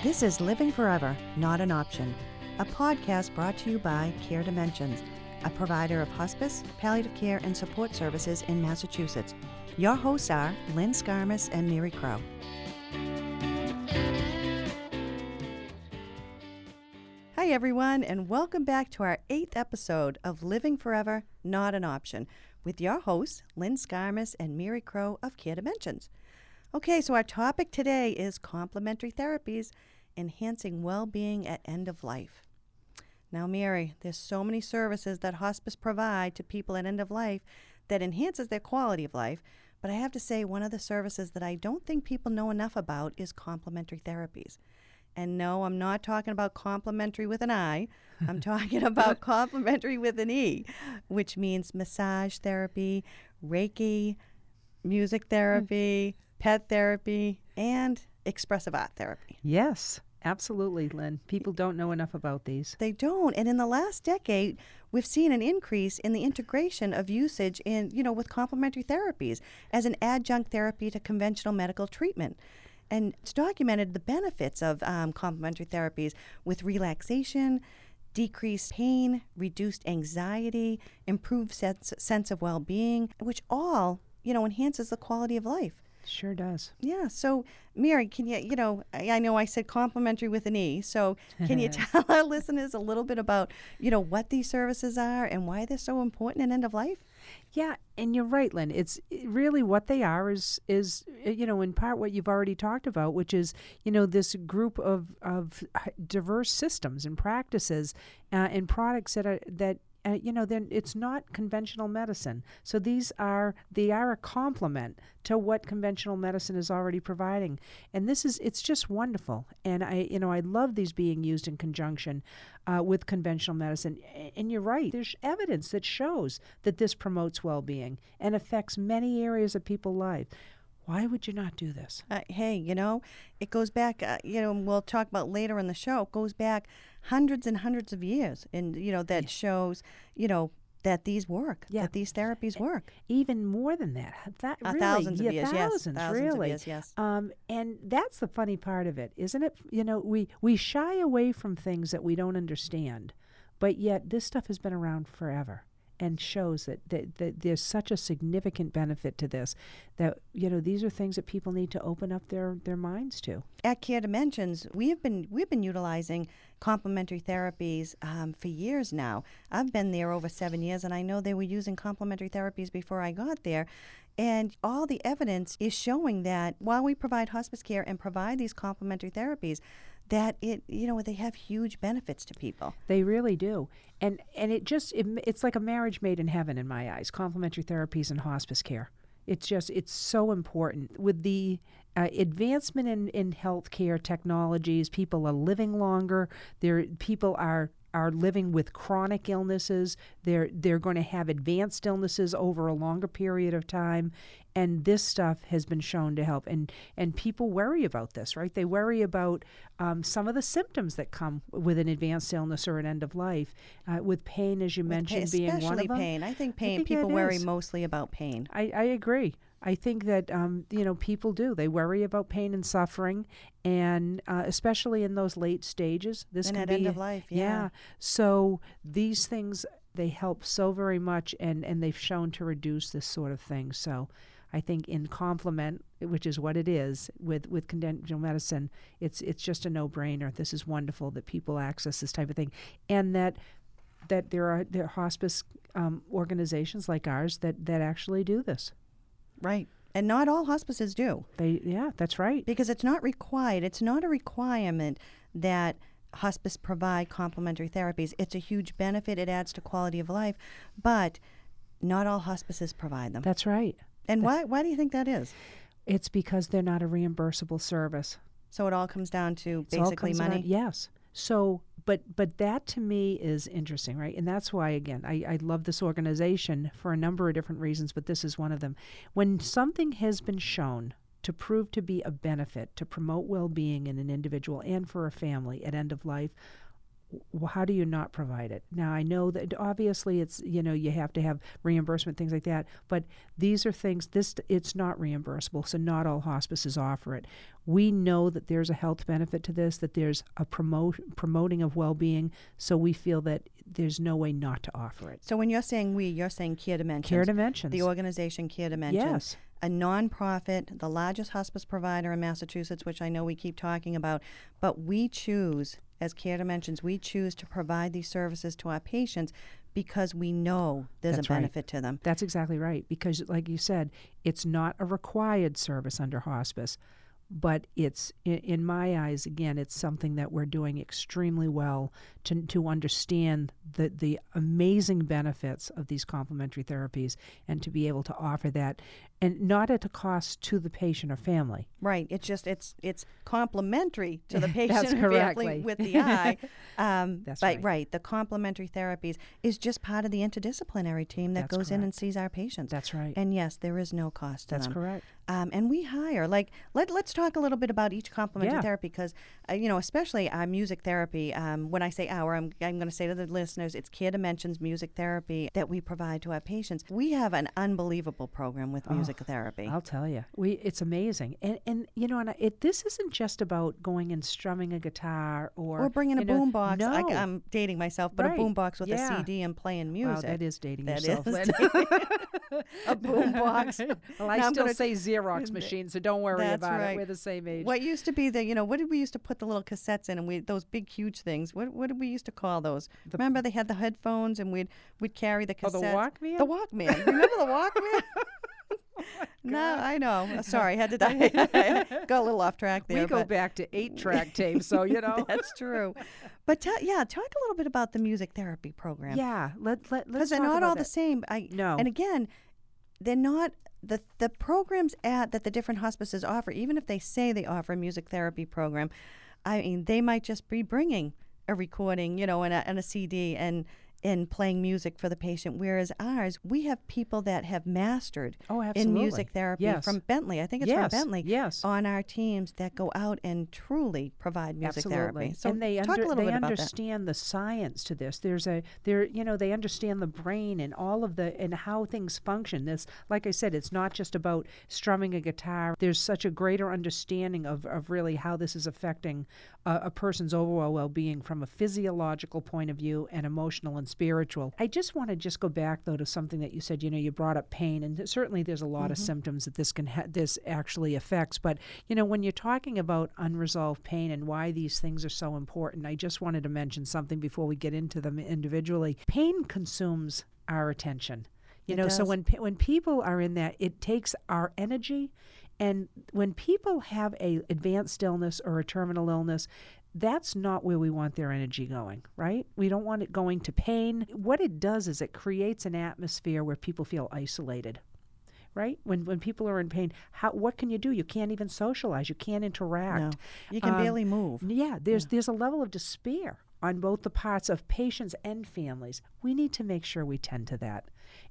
This is Living Forever, Not an Option, a podcast brought to you by Care Dimensions, a provider of hospice, palliative care, and support services in Massachusetts. Your hosts are Lynn Skarmas and Mary Crow. Hi, everyone, and welcome back to our eighth episode of Living Forever, Not an Option, with your hosts, Lynn Skarmas and Mary Crow of Care Dimensions. Okay, so our topic today is complementary therapies enhancing well being at end of life. Now, Mary, there's so many services that hospice provide to people at end of life that enhances their quality of life. But I have to say, one of the services that I don't think people know enough about is complementary therapies. And no, I'm not talking about complementary with an I. I'm talking about complementary with an E, which means massage therapy, Reiki, music hmm. therapy, pet therapy, and expressive art therapy. Yes, absolutely, Lynn. People don't know enough about these. They don't. And in the last decade, we've seen an increase in the integration of usage in, you know, with complementary therapies as an adjunct therapy to conventional medical treatment. And it's documented the benefits of um, complementary therapies with relaxation, decreased pain, reduced anxiety, improved sense, sense of well being, which all, you know, enhances the quality of life. Sure does. Yeah. So, Mary, can you, you know, I, I know I said complimentary with an E. So, can you tell our listeners a little bit about, you know, what these services are and why they're so important in end of life? Yeah, and you're right, Lynn. It's really what they are is is you know in part what you've already talked about, which is you know this group of of diverse systems and practices uh, and products that are that uh, you know, then it's not conventional medicine. So these are they are a complement to what conventional medicine is already providing, and this is it's just wonderful. And I, you know, I love these being used in conjunction uh, with conventional medicine. And you're right. There's evidence that shows that this promotes well-being and affects many areas of people's life. Why would you not do this? Uh, hey, you know, it goes back, uh, you know, we'll talk about later in the show, it goes back hundreds and hundreds of years. And, you know, that shows, you know, that these work, yeah. that these therapies work. Even more than that. That uh, really, thousands yeah, of years, thousands, yes. Thousands really. of years, yes. Um, and that's the funny part of it, isn't it? You know, we, we shy away from things that we don't understand, but yet this stuff has been around forever and shows that, that, that there's such a significant benefit to this that you know these are things that people need to open up their, their minds to. At Care Dimensions, we have been we've been utilizing complementary therapies um, for years now. I've been there over seven years, and I know they were using complementary therapies before I got there. And all the evidence is showing that while we provide hospice care and provide these complementary therapies, that it you know they have huge benefits to people. They really do, and and it just it, it's like a marriage made in heaven in my eyes. Complementary therapies and hospice care. It's just it's so important with the uh, advancement in in healthcare technologies. People are living longer. There people are are living with chronic illnesses. They're they're going to have advanced illnesses over a longer period of time, and this stuff has been shown to help. And and people worry about this, right? They worry about um, some of the symptoms that come with an advanced illness or an end of life, uh, with pain, as you with mentioned, pain, being one of them. pain. I think pain. I think people worry mostly about pain. I, I agree. I think that um, you know people do. They worry about pain and suffering, and uh, especially in those late stages. This and can be end of life. Yeah. yeah. So these things they help so very much, and and they've shown to reduce this sort of thing. So. I think in complement, which is what it is with with conventional medicine, it's it's just a no brainer. This is wonderful that people access this type of thing, and that that there are there are hospice um, organizations like ours that that actually do this. Right. And not all hospices do. They yeah, that's right. Because it's not required. It's not a requirement that hospice provide complementary therapies. It's a huge benefit. It adds to quality of life, but not all hospices provide them. That's right. And why why do you think that is? It's because they're not a reimbursable service. So it all comes down to basically money. Down, yes. So but but that to me is interesting, right? And that's why again I, I love this organization for a number of different reasons, but this is one of them. When something has been shown to prove to be a benefit to promote well being in an individual and for a family at end of life, how do you not provide it? Now I know that obviously it's you know you have to have reimbursement things like that, but these are things this it's not reimbursable, so not all hospices offer it. We know that there's a health benefit to this, that there's a promote promoting of well-being, so we feel that there's no way not to offer it. So when you're saying we, you're saying Care Dimensions. Care Dimensions. The organization Care Dimensions. Yes. A nonprofit, the largest hospice provider in Massachusetts, which I know we keep talking about, but we choose, as Care Dimensions, we choose to provide these services to our patients because we know there's That's a right. benefit to them. That's exactly right. Because, like you said, it's not a required service under hospice, but it's, in, in my eyes, again, it's something that we're doing extremely well to, to understand the, the amazing benefits of these complementary therapies and to be able to offer that, and not at a cost to the patient or family. Right. It's just it's it's complementary to the patient and family with the eye. Um, That's but right. the complementary therapies is just part of the interdisciplinary team that That's goes in and sees our patients. That's right. And yes, there is no cost to That's them. correct. Um, and we hire like let let's talk a little bit about each complementary Yeah. therapy because uh, you know especially our music therapy. Um, when I say our, I'm I'm going to say to the listeners, it's Care Dimensions Music Therapy that we provide to our patients. We have an unbelievable program with music therapy. I'll tell you, we it's amazing, and and you know, and I- it this isn't just about going and strumming a guitar or or bringing a you know, boom box. No, I, am dating myself, but Right. a boom box with Yeah. a CD and playing music. wow, that is dating That yourself. is a boom box. well, I Now still say Xerox machine, so don't worry about right. it. We're the same age. What used to be the, you know, what did we used to put the little cassettes in, and we those big huge things. What what did we used to call those? Remember they had the headphones, and we'd we'd carry the Oh, cassettes. the Walkman? The Walkman. Remember the Walkman? no, I know. Sorry, I had to die. got a little off track there. we go back to eight-track tape, so you know. That's true. But ta- yeah, talk a little bit about the music therapy program. yeah, let let let's because they're not all the same. I No. and again, they're not the the programs at that the different hospices offer. Even if they say they offer a music therapy program, I mean they might just be bringing a recording, you know, and a, and a CD and and playing music for the patient. Whereas ours, we have people that have mastered Oh, in music therapy Yes. from Bentley. I think it's Yes, from Bentley. yes. on our teams that go out and truly provide music Absolutely. therapy. So and they talk under, a little they bit about that. understand the science to this. There's a there you know they understand the brain and all of the and how things function. This like I said, it's not just about strumming a guitar. There's such a greater understanding of, of really how this is affecting a, a person's overall well-being from a physiological point of view and emotional and spiritual. I just want to just go back though to something that you said. You know, you brought up pain, and th- certainly there's a lot of mm-hmm. symptoms that this can ha- this actually affects. But you know, when you're talking about unresolved pain and why these things are so important, I just wanted to mention something before we get into them individually. Pain consumes our attention. You It know, so when when people are in that, it takes our energy, and when people have a advanced illness or a terminal illness, that's not where we want their energy going, right? We don't want it going to pain. What it does is it creates an atmosphere where people feel isolated. Right when when people are in pain, how what can you do? You can't even socialize. You can't interact. No, you can Um, barely move. Yeah, there's there's a level of despair on both the parts of patients and families. We need to make sure we tend to that.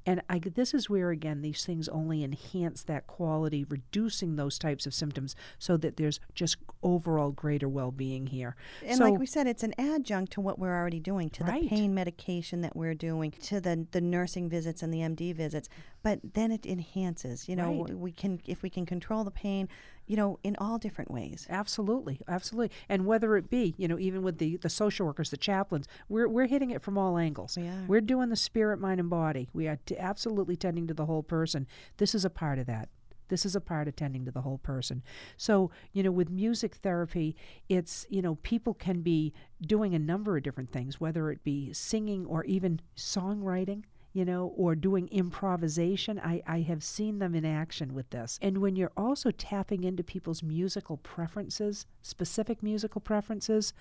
And I, this is where, again, these things only enhance that quality, reducing those types of symptoms so that there's just overall greater well being here. And so, like we said, it's an adjunct to what we're already doing, to Right. the pain medication that we're doing, to the the nursing visits and the MD visits. But then it enhances. You know, Right. we can if we can control the pain, you know, in all different ways. Absolutely, absolutely. And whether it be, you know, even with the, the social workers, the chaplains, we're, we're hitting it from all angles. We are. We're doing the spirit, mind, and body. We are t- absolutely tending to the whole person. This is a part of that. This is a part of tending to the whole person. So, you know, with music therapy, it's, you know, people can be doing a number of different things, whether it be singing or even songwriting you know, or doing improvisation. I, I have seen them in action with this. And when you're also tapping into people's musical preferences, specific musical preferences,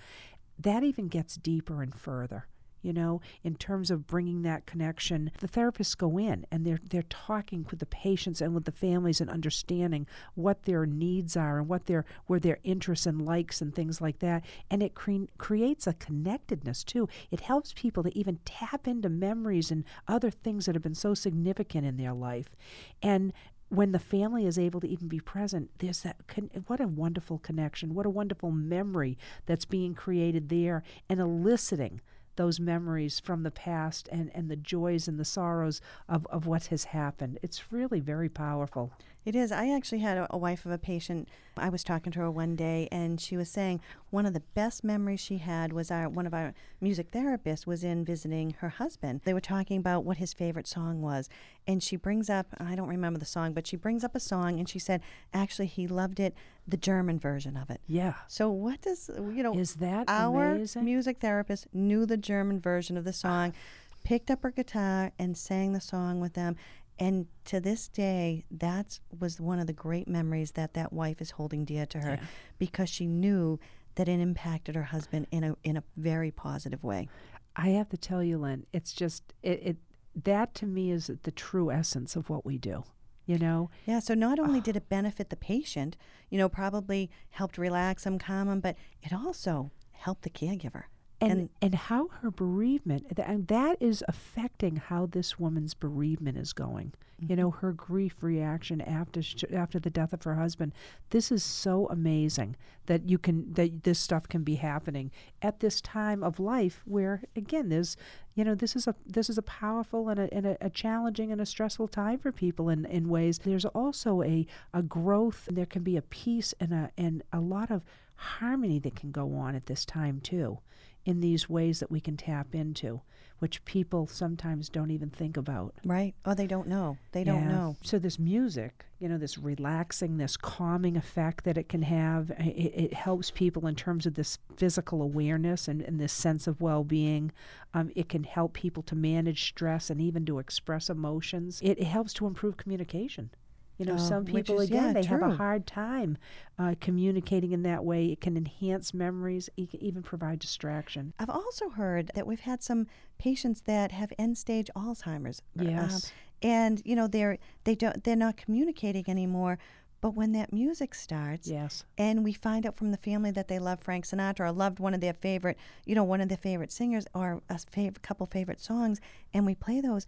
that even gets deeper and further. You know, in terms of bringing that connection, the therapists go in and they're they're talking with the patients and with the families and understanding what their needs are and what their where their interests and likes and things like that. And it cre- creates a connectedness too. It helps people to even tap into memories and other things that have been so significant in their life. And when the family is able to even be present, there's that con- what a wonderful connection, what a wonderful memory that's being created there and eliciting those memories from the past and, and the joys and the sorrows of, of what has happened. It's really very powerful. It is. I actually had a, a, wife of a patient. I was talking to her one day, and she was saying one of the best memories she had was our one of our music therapists was in visiting her husband. They were talking about what his favorite song was, and she brings up I don't remember the song, but she brings up a song, and she said actually he loved it the German version of it. Yeah. So what does you know? Is that our amazing? music therapist knew the German version of the song? picked up her guitar and sang the song with them and to this day, that was one of the great memories that that wife is holding dear to her Yeah. because she knew that it impacted her husband in a in a very positive way. I have to tell you, Lynn, it's just it, it that to me is the true essence of what we do. You know, Yeah, so not only did ah. it benefit the patient, you know, probably helped relax them, calm them, but it also helped the caregiver. And And- and, how her bereavement and that is affecting how this woman's bereavement is going. You mm-hmm. know, her grief reaction after sh- after the death of her husband. This is so amazing that you can that this stuff can be happening at this time of life where again there's you know this is a this is a powerful and a, and a, a challenging and a stressful time for people in, in ways there's also a, a growth there can be a peace and a and a lot of harmony that can go on at this time too in these ways that we can tap into which people sometimes don't even think about Right? Oh, they don't know. They don't yeah. know. So this music, you know, this relaxing, this calming effect that it can have, it, it helps people in terms of this physical awareness and, and this sense of well-being. Um, it can help people to manage stress and even to express emotions. It, it helps to improve communication. You know, Oh, some people is- again yeah, they have a hard time uh, communicating in that way. It can enhance memories. It can even provide distraction. I've also heard that we've had some patients that have end-stage Alzheimer's. um, Yes. and you know they're they don't they're not communicating anymore. But when that music starts, Yes. and we find out from the family that they love Frank Sinatra or loved one of their favorite, you know, one of their favorite singers or a fav- couple favorite songs, and we play those,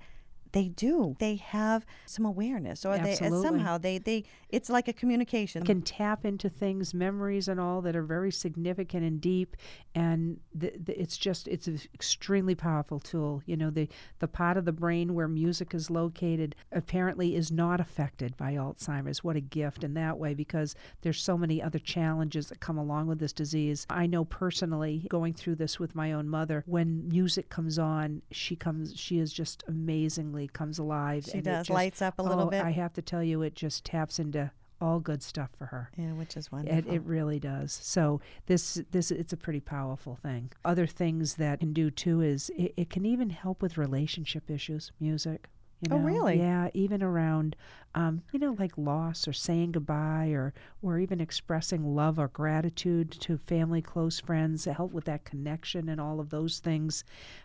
they do. They have some awareness, or they uh, somehow they they it's like a communication. can tap into things, memories and all that are very significant and deep, and the, the, it's just it's an extremely powerful tool. You know, the the part of the brain where music is located apparently is not affected by Alzheimer's. What a gift in that way, because there's so many other challenges that come along with this disease. I know personally, going through this with my own mother, when music comes on, she comes, she is just amazingly comes alive. She and it does, just- lights up a little oh, bit. I have to tell you, it just taps into all good stuff for her. yeah, which is It, wonderful. it really does. So this this it's a pretty powerful thing. Other things that can do too is it, it can even help with relationship issues. Music. You Oh, really? Yeah, even around, um, you know, like loss or saying goodbye or or even expressing love or gratitude to family, close friends. To help with that connection and all of those things.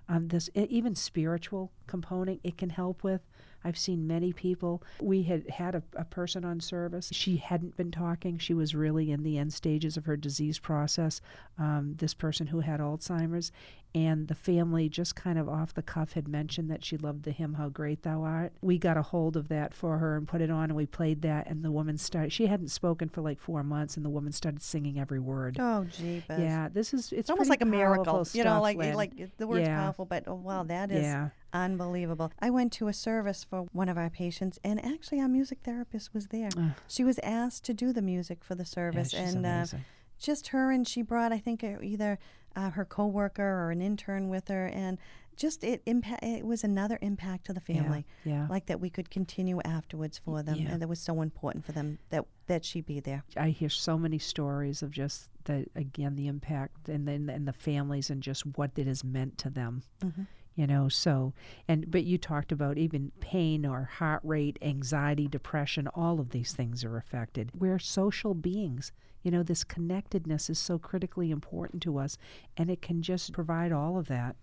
Um, this even spiritual component it can help with. I've seen many people. We had had a, a person on service. She hadn't been talking. She was really in the end stages of her disease process. Um, this person who had Alzheimer's, and the family just kind of off the cuff had mentioned that she loved the hymn "How Great Thou Art." We got a hold of that for her and put it on, and we played that. And the woman started. She hadn't spoken for like four months, and the woman started singing every word. oh, jeepers. Yeah, this is it's, It's almost like a miracle, powerful you know, like Lynn. like the word's Yeah. powerful, but oh, wow, that is yeah. unbelievable. I went to a service for one of our patients, and actually, our music therapist was there. Ugh. She was asked to do the music for the Yeah, service, she's and uh, just her, and she brought, I think, uh, either uh, her coworker or an intern with her, and just it impact. It was another impact to the family, yeah. like that we could continue afterwards for them, Yeah. and that was so important for them that that she be there. I hear so many stories of just the again the impact and then and the families and just what it has meant to them. Mhm. You know, so and but you talked about even pain or heart rate, anxiety, depression, all of these things are affected. We're social beings. You know, this connectedness is so critically important to us and it can just provide all of that.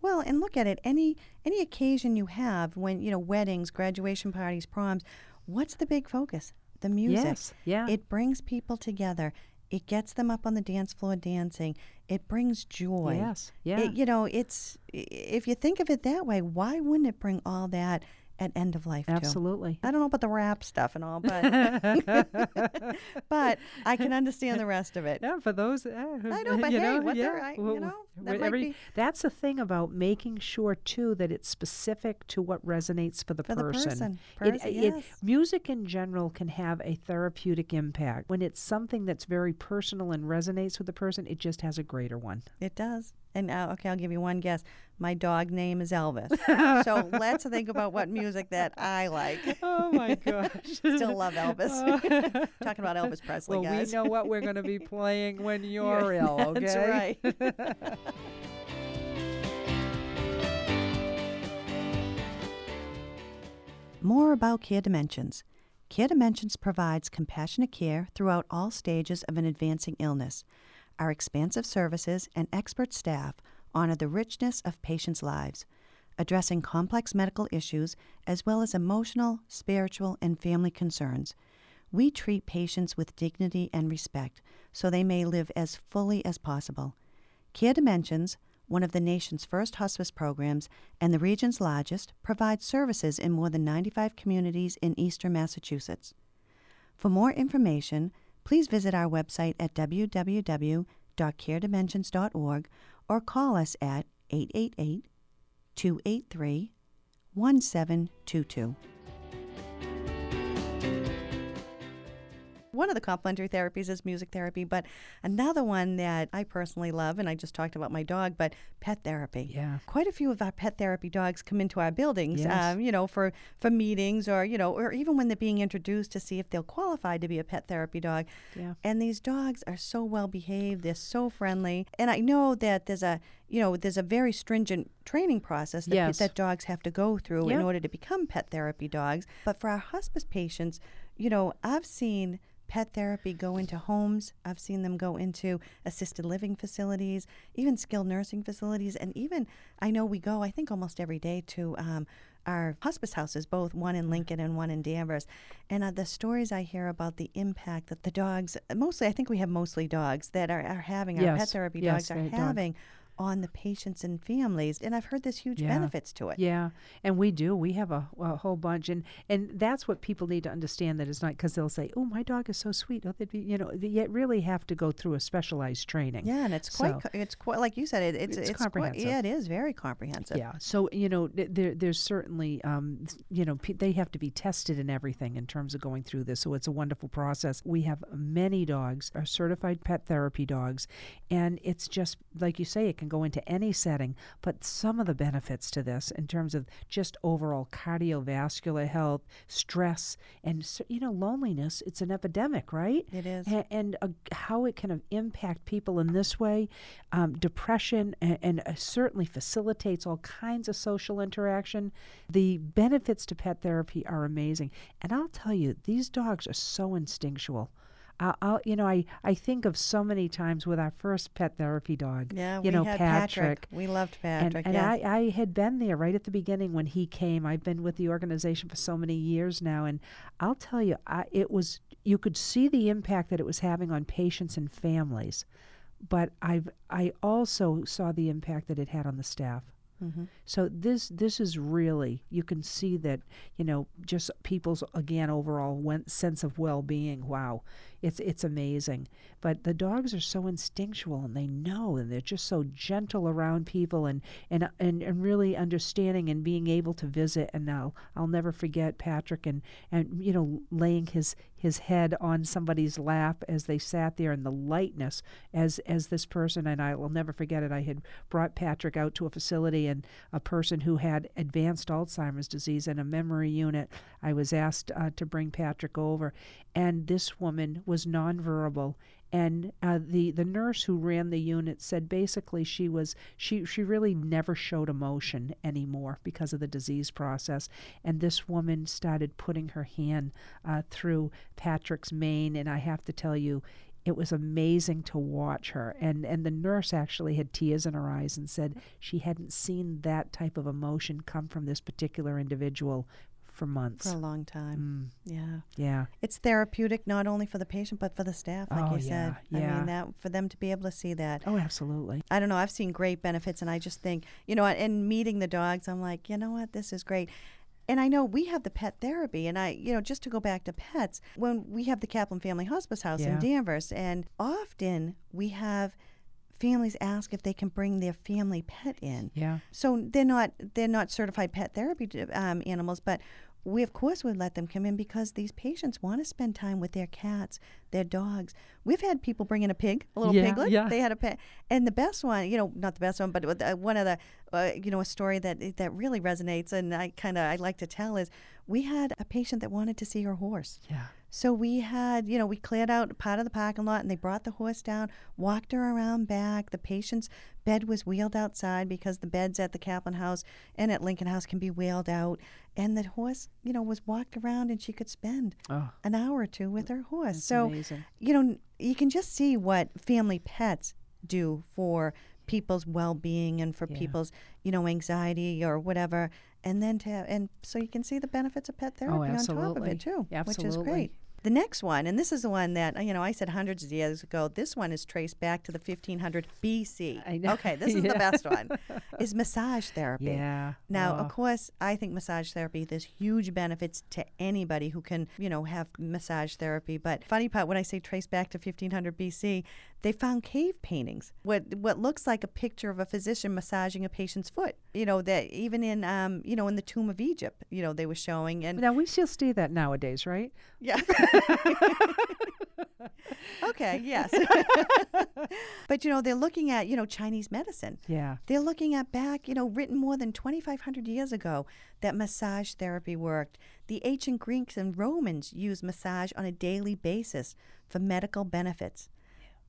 Well, and look at it. Any any occasion you have when you know weddings, graduation parties, proms, what's the big focus? The music. Yes. Yeah. It brings people together. It gets them up on the dance floor dancing. It brings joy. Yes. Yeah. It, you know, it's if you think of it that way, why wouldn't it bring all that at end of life too. Absolutely. I don't know about the rap stuff and all, but but I can understand the rest of it. Yeah, for those. Uh, I know, but you hey, know, what yeah, I, well, you know, that every- be That's the thing about making sure too that it's specific to what resonates for the for the person. person. It, person it, yes. music in general can have a therapeutic impact. When it's something that's very personal and resonates with the person, it just has a greater one. It does. And uh, okay, I'll give you one guess. My dog name is Elvis. so let's think about what music that I like. Oh my gosh. Still love Elvis. Talking about Elvis Presley, well, guys. we know what we're going to be playing when you're ill, okay? That's right. More about Care Dimensions. Care Dimensions provides compassionate care throughout all stages of an advancing illness. Our expansive services and expert staff honor the richness of patients' lives, addressing complex medical issues as well as emotional, spiritual, and family concerns. We treat patients with dignity and respect so they may live as fully as possible. Care Dimensions, one of the nation's first hospice programs and the region's largest, provides services in more than 95 communities in eastern Massachusetts. For more information, please visit our website at www.caredimensions.org or call us at 888 283 1722. One of the complementary therapies is music therapy, but another one that I personally love, and I just talked about my dog, but pet therapy. Yeah. Quite a few of our pet therapy dogs come into our buildings, Yes. um, you know, for, for meetings or, you know, or even when they're being introduced to see if they'll qualify to be a pet therapy dog. Yeah. And these dogs are so well behaved, they're so friendly. And I know that there's a, you know, there's a very stringent training process that, pe- Yes. that dogs have to go through in order to become pet therapy dogs. But for our hospice patients, you know, I've seen pet therapy go into homes. I've seen them go into assisted living facilities, even skilled nursing facilities, and even I know we go. I think almost every day to um, our hospice houses, both one in Lincoln and one in Danvers. And uh, the stories I hear about the impact that the dogs, mostly, I think we have mostly dogs that are, are having, our pet therapy yes, dogs are having do. On the patients and families. And I've heard there's huge Yeah. benefits to it. Yeah, and we do. We have a, a whole bunch, and and that's what people need to understand. That it's not because they'll say, "Oh, my dog is so sweet." Oh, they'd be, you know, they yet really have to go through a specialized training. Yeah, and it's quite, So- it's quite, like you said, it, it's, It's it's, quite- comprehensive. yeah, it is very comprehensive. Yeah. So you know, there there's certainly um, you know pe- they have to be tested in everything in terms of going through this. So it's a wonderful process. We have many dogs are certified pet therapy dogs, and it's just like you say, it can go into any setting. But some of the benefits to this in terms of just overall cardiovascular health, stress, and you know loneliness. It's an epidemic, right? It is. And uh, how it can impact people in this way, um, depression, and, and uh, certainly facilitates all kinds of social interaction. The benefits to pet therapy are amazing, and I'll tell you, these dogs are so instinctual. I'll, I'll, you know, I, I think of so many times with our first pet therapy dog. Yeah, you we know, had Patrick. We loved And, Patrick. and. I, I had been there right at the beginning when he came. I've been with the organization for so many years now, and I'll tell you, I, it was you could see the impact that it was having on patients and families, but I've I also saw the impact that it had on the staff. Mm-hmm. So this this is really you can see that you know just people's again overall sense of well being. Wow, it's it's amazing. But the dogs are so instinctual and they know and they're just so gentle around people and and and, and really understanding and being able to visit. And now I'll never forget Patrick and and you know laying his his head on somebody's lap as they sat there and the lightness as as this person and I will never forget it. I had brought Patrick out to a facility and a person who had advanced Alzheimer's disease and a memory unit. I was asked uh, to bring Patrick over, and this woman was nonverbal. And uh, the the nurse who ran the unit said basically she was she she really never showed emotion anymore because of the disease process. And this woman started putting her hand uh, through Patrick's mane, and I have to tell you, it was amazing to watch her and and the nurse actually had tears in her eyes and said she hadn't seen that type of emotion come from this particular individual for months for a long time. Mm, Yeah, yeah it's therapeutic not only for the patient but for the staff, like Oh, you said. yeah, I mean that for them to be able to see that. oh absolutely I don't know. I've seen great benefits, and I just think, you know, in meeting the dogs, I'm like, you know what, this is great. And I know we have the pet therapy, and I, you know, just to go back to pets, when we have the Kaplan Family Hospice House in Danvers, and often we have families ask if they can bring their family pet in. Yeah. So they're not they're not certified pet therapy um, animals, but we of course would let them come in because these patients want to spend time with their cats, their dogs. We've had people bring in a pig, a little Yeah, piglet. yeah. They had a pet, and the best one, you know, not the best one, but uh, one of the, uh, you know, a story that that really resonates, and I kind of I like to tell is we had a patient that wanted to see her horse. Yeah. So we had, you know, we cleared out part of the parking lot and they brought the horse down, walked her around back. The patient's bed was wheeled outside because the beds at the Kaplan House and at Lincoln House can be wheeled out. And the horse, you know, was walked around and she could spend Oh, an hour or two with her horse. so, amazing. you know, you can just see what family pets do for people's well-being and for Yeah. people's, you know, anxiety or whatever. And then to and so you can see the benefits of pet oh, therapy on top of Oh, absolutely. it too, which is great. The next one, and this is the one that you know I said hundreds of years ago. This one is traced back to the 1500 BC. I know. Okay, this is the best one. Is massage therapy. Yeah. Now, Oh. of course, I think massage therapy, there's huge benefits to anybody who can, you know, have massage therapy. But funny part, when I say traced back to 1500 BC, they found cave paintings, what what looks like a picture of a physician massaging a patient's foot. You know, that even in, um, you know, in the tomb of Egypt, you know, they were showing. And Now we still see that nowadays, right? yeah. okay, yes. but, you know, they're looking at, you know, Chinese medicine. Yeah. They're looking at back, you know, written more than 2,500 years ago that massage therapy worked. The ancient Greeks and Romans used massage on a daily basis for medical benefits.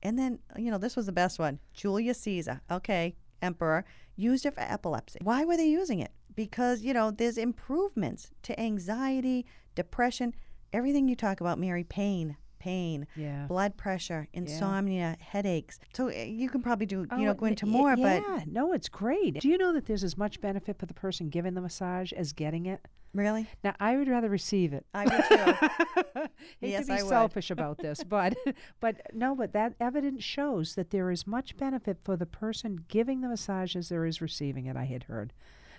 And then, you know, this was the best one Julius Caesar, okay, emperor, used it for epilepsy. Why were they using it? Because, you know, there's improvements to anxiety, depression, everything you talk about, Mary, pain, pain, Yeah. blood pressure, insomnia, headaches. So uh, you can probably do, you know, Oh, go into more, but yeah, no, it's great. Do you know that there's as much benefit for the person giving the massage as getting it? really? Now, I would rather receive it. I would too. Hate Yes, to be I selfish about this, but but no, but that evidence shows that there is much benefit for the person giving the massage as there is receiving it. I had heard.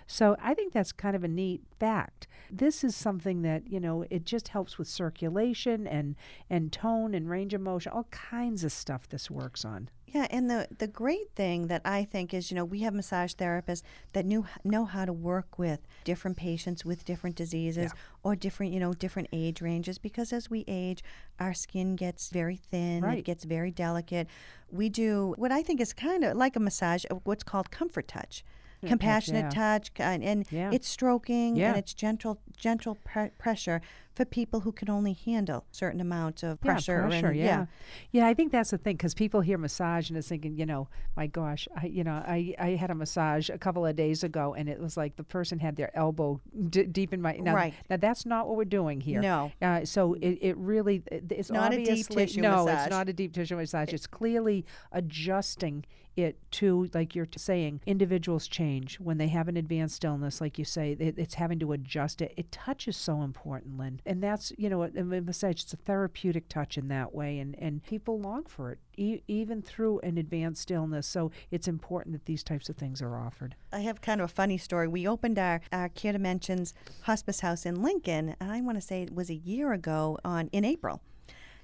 So I think that's kind of a neat fact. This is something that, you know, it just helps with circulation and and tone and range of motion, all kinds of stuff this works on. Yeah, and the the great thing that I think is, you know, we have massage therapists that knew know how to work with different patients with different diseases or different, you know, different age ranges because as we age, our skin gets very thin, it gets very delicate. We do what I think is kind of like a massage, what's called comfort touch. Touch, Compassionate yeah. touch, and, and Yeah. it's stroking Yeah. and it's gentle, gentle pre- pressure for people who can only handle certain amounts of pressure. Yeah, pressure, and, yeah. yeah. I think that's the thing because people hear massage and it's thinking, you know, my gosh, I, you know, I, I had a massage a couple of days ago and it was like the person had their elbow d- deep in my. Now, Right. Now that's not what we're doing here. No. Uh, so it, it really, it's Not a deep tissue No, massage. it's not a deep tissue massage. It's clearly adjusting it to, like you're t- saying, individuals change when they have an advanced illness, like you say, it, it's having to adjust it. It touch is so important, Lynn, and that's you know, a, a massage. It's a therapeutic touch in that way, and and people long for it, e- even through an advanced illness. So it's important that these types of things are offered. I have kind of a funny story. We opened our, our Care Dimensions hospice house in Lincoln, and I want to say it was a year ago on in April.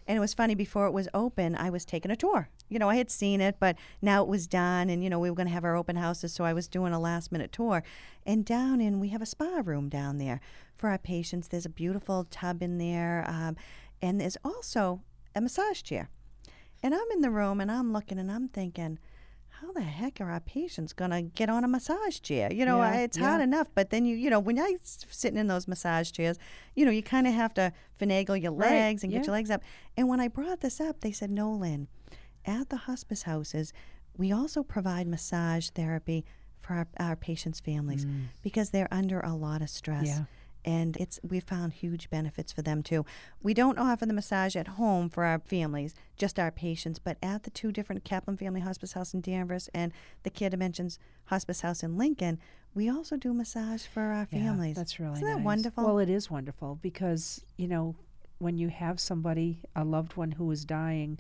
And it was funny before it was open, I was taking a tour. You know, I had seen it, but now it was done, and you know, we were going to have our open houses, so I was doing a last minute tour. And down in, we have a spa room down there for our patients. There's a beautiful tub in there, um, and there's also a massage chair. And I'm in the room and I'm looking and I'm thinking, how the heck are our patients going to get on a massage chair? You know, Yeah, I it's hard yeah. enough, but then you, you know, when s- sitting in those massage chairs, you know, you kind of have to finagle your Right, legs and get your legs up. And when I brought this up, they said, no, Lynn, at the hospice houses, we also provide massage therapy for our, our patients' families because they're under a lot of stress Mm. Yeah. And it's we found huge benefits for them too. We don't offer the massage at home for our families, just our patients, but at the two different Kaplan Family Hospice House in Danvers and the Care Dimensions Hospice House in Lincoln, we also do massage for our Yeah, families. that's really Isn't that nice. wonderful? Well, it is wonderful because you know when you have somebody, a loved one who is dying,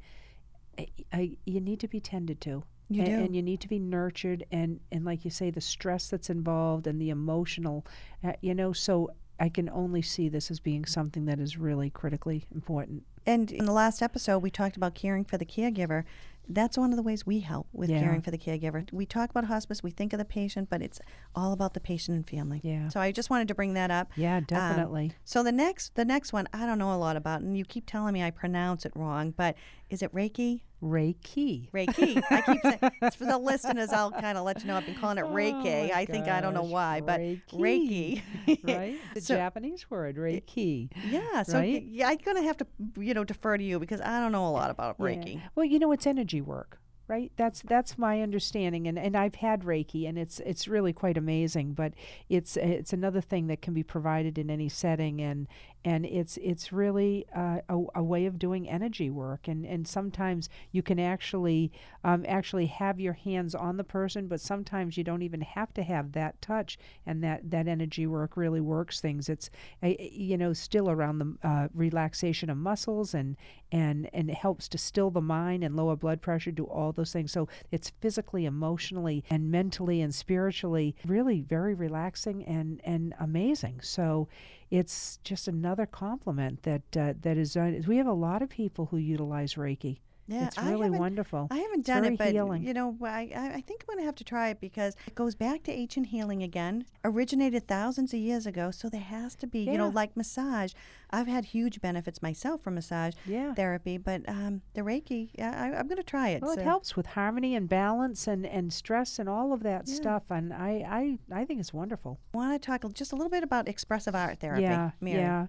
I, I, you need to be tended to. You A- do. and you need to be nurtured, and and like you say, the stress that's involved and the emotional, uh, you know. So I can only see this as being something that is really critically important. And in the last episode, we talked about caring for the caregiver. That's one of the ways we help with Yeah. caring for the caregiver. We talk about hospice, we think of the patient, but it's all about the patient and family. Yeah. So I just wanted to bring that up. Yeah, um, definitely. So the next, the next one, I don't know a lot about, and you keep telling me I pronounce it wrong, but is it Reiki? Reiki. Reiki. I keep saying it's for the listeners. I'll kind of let you know I've been calling it Oh Reiki. my I think I don't know why, but Reiki. Reiki. right? The So- Japanese word, Reiki. Yeah. So Right? yeah, I'm gonna have to, you know, defer to you because I don't know a lot about Yeah. Reiki. Well, you know, it's energy work, right? That's that's my understanding, and, and I've had Reiki, and it's it's really quite amazing. But it's it's another thing that can be provided in any setting, and and it's it's really uh, a, a way of doing energy work, and and sometimes you can actually um, actually have your hands on the person, but sometimes you don't even have to have that touch, and that that energy work really works things. It's uh, you know still around the uh, relaxation of muscles and and and it helps to still the mind and lower blood pressure do all those things. So it's physically emotionally and mentally and spiritually really very relaxing and and amazing. So it's just another complement that uh, that is uh, we have a lot of people who utilize reiki Yeah, it's really haven't- wonderful I haven't done it, but healing. you know, I, I I think I'm going to have to try it because it goes back to ancient healing again. Originated thousands of years ago, so there has to be, you know, like massage. I've had huge benefits myself from massage yeah therapy, but um, the Reiki, yeah, I, I'm going to try it. well, it helps with harmony and balance and, and stress and all of that Yeah. stuff. And I, I, I think it's wonderful. I want to talk just a little bit about expressive art therapy. Yeah, Mary. yeah.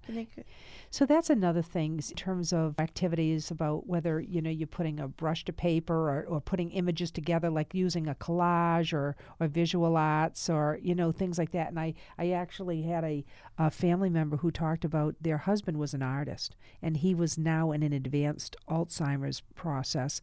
So that's another thing in terms of activities about whether you know you're putting a brush to paper or, or putting images together, like using a collage or, or visual arts or you know things like that. And I I actually had a, a family member who talked about their husband was an artist and he was now in an advanced Alzheimer's process,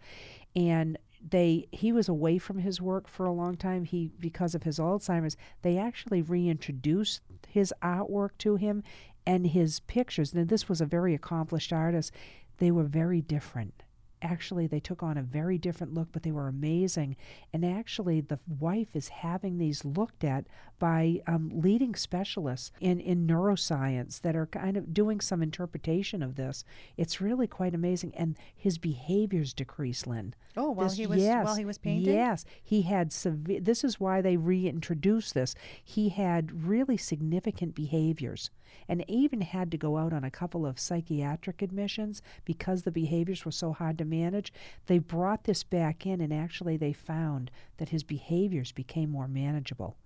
and they he was away from his work for a long time he because of his alzheimer's they actually reintroduced his artwork to him and his pictures. And this was a very accomplished artist. They were very different. Actually they took on a very different look but they were amazing. And actually the wife is having these looked at by um, leading specialists in, in neuroscience that are kind of doing some interpretation of this it's really quite amazing and his behaviors decrease lynn Oh, while this- he was yes, while he was painting. Yes, he had severe. This is why they reintroduced this. He had really significant behaviors, and even had to go out on a couple of psychiatric admissions because the behaviors were so hard to manage. They brought this back in, and actually, they found that his behaviors became more manageable.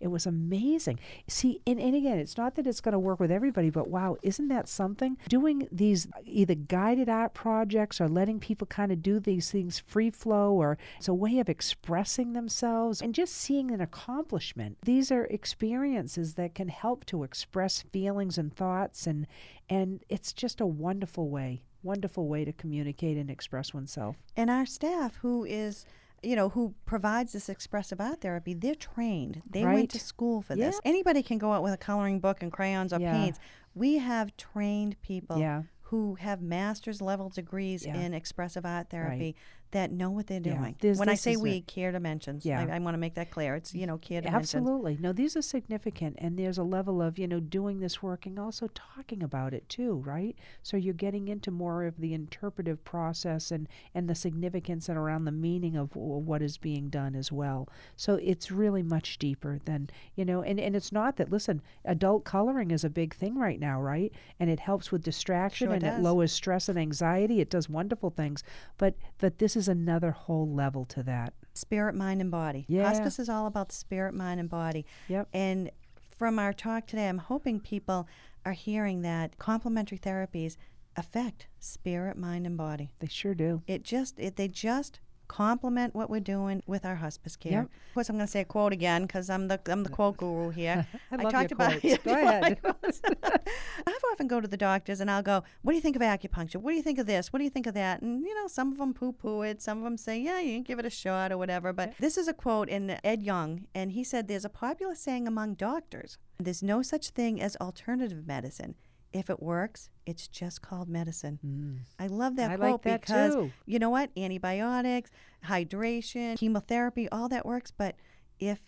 It was amazing. See, and, and again, it's not that it's going to work with everybody, but wow, isn't that something? Doing these either guided art projects or letting people kind of do these things free flow, or it's a way of expressing themselves and just seeing an accomplishment. These are experiences that can help to express feelings and thoughts, and and it's just a wonderful way, wonderful way to communicate and express oneself. And our staff, who is, you know, who provides this expressive art therapy, they're trained. They went to school for Yeah. this. Anybody can go out with a coloring book and crayons or Yeah. paints. We have trained people Yeah. who have master's level degrees in expressive art therapy that know what they're doing. This- when I say we, a- care dimensions. Yeah. I, I want to make that clear. It's, you know, care dimensions. Absolutely. No, these are significant, and there's a level of, you know, doing this work and also talking about it too, right? So you're getting into more of the interpretive process and, and the significance and around the meaning of w- what is being done as well. So it's really much deeper than, you know, and, and it's not that, listen, adult coloring is a big thing right now, right? And it helps with distraction Sure and does. it lowers stress and anxiety. It does wonderful things, but that this is another whole level to that. Spirit, mind, and body. Yeah. Hospice is all about spirit, mind, and body. Yep. And from our talk today, I'm hoping people are hearing that complementary therapies affect spirit, mind, and body. They sure do. It just, it, they just complement what we're doing with our hospice care. Yep. Of course, I'm going to say a quote again because I'm the I'm the quote guru here. I your talked about quotes. Go Do you like ahead. I often go to the doctors and I'll go, "What do you think of acupuncture? What do you think of this? What do you think of that?" And you know, some of them poo-poo it, some of them say, "Yeah, you can give it a shot or whatever." But this is a quote in Ed Young, and he said, "There's a popular saying among doctors: There's no such thing as alternative medicine." If it works, it's just called medicine. Mm. I love that I quote like that because too. you know what? Antibiotics, hydration, chemotherapy, all that works. But if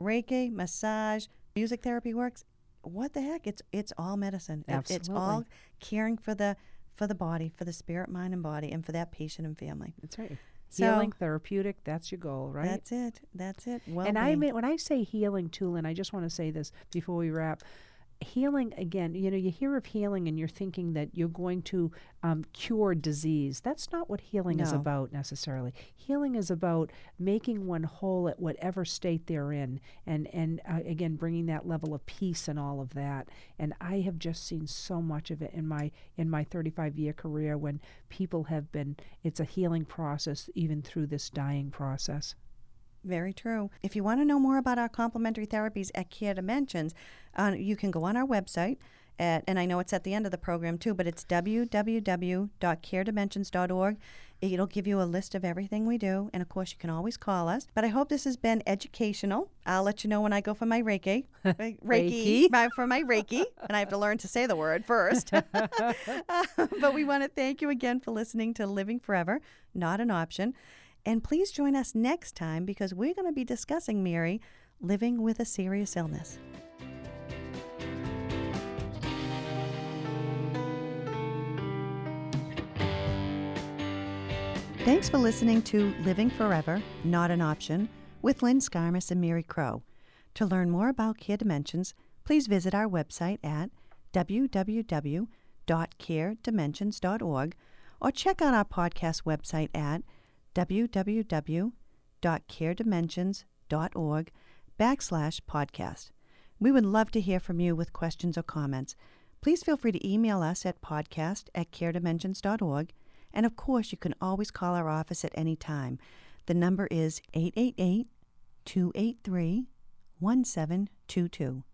Reiki, massage, music therapy works, what the heck? It's it's all medicine. It- It's all caring for the for the body, for the spirit, mind, and body, and for that patient and family. That's right. So Healing, therapeutic, that's your goal, right? that's it. That's it. Well, and I mean, when I say healing, too, I just want to say this before we wrap. Healing again, you know, you hear of healing and you're thinking that you're going to um, cure disease. That's not what healing is about necessarily. Healing is about making one whole at whatever state they're in, and and uh, again bringing that level of peace and all of that. And I have just seen so much of it in my in my 35 year career when people have been. It's a healing process even through this dying process. Very true. If you want to know more about our complementary therapies at Care Dimensions, uh, you can go on our website. At, and I know it's at the end of the program too, but it's www.caredimensions.org. It'll give you a list of everything we do. And of course, you can always call us. But I hope this has been educational. I'll let you know when I go for my Reiki. Reiki. Reiki. My, for my Reiki. And I have to learn to say the word first. but we want to thank you again for listening to Living Forever, Not an Option. And please join us next time because we're going to be discussing, Mary, living with a serious illness. Thanks for listening to Living Forever, Not an Option with Lynn Scarmus and Mary Crow. To learn more about Care Dimensions, please visit our website at www.caredimensions.org or check out our podcast website at www.caredimensions.org backslash podcast. We would love to hear from you with questions or comments. Please feel free to email us at podcast at caredimensions.org. And of course, you can always call our office at any time. The number is 888 283 1722.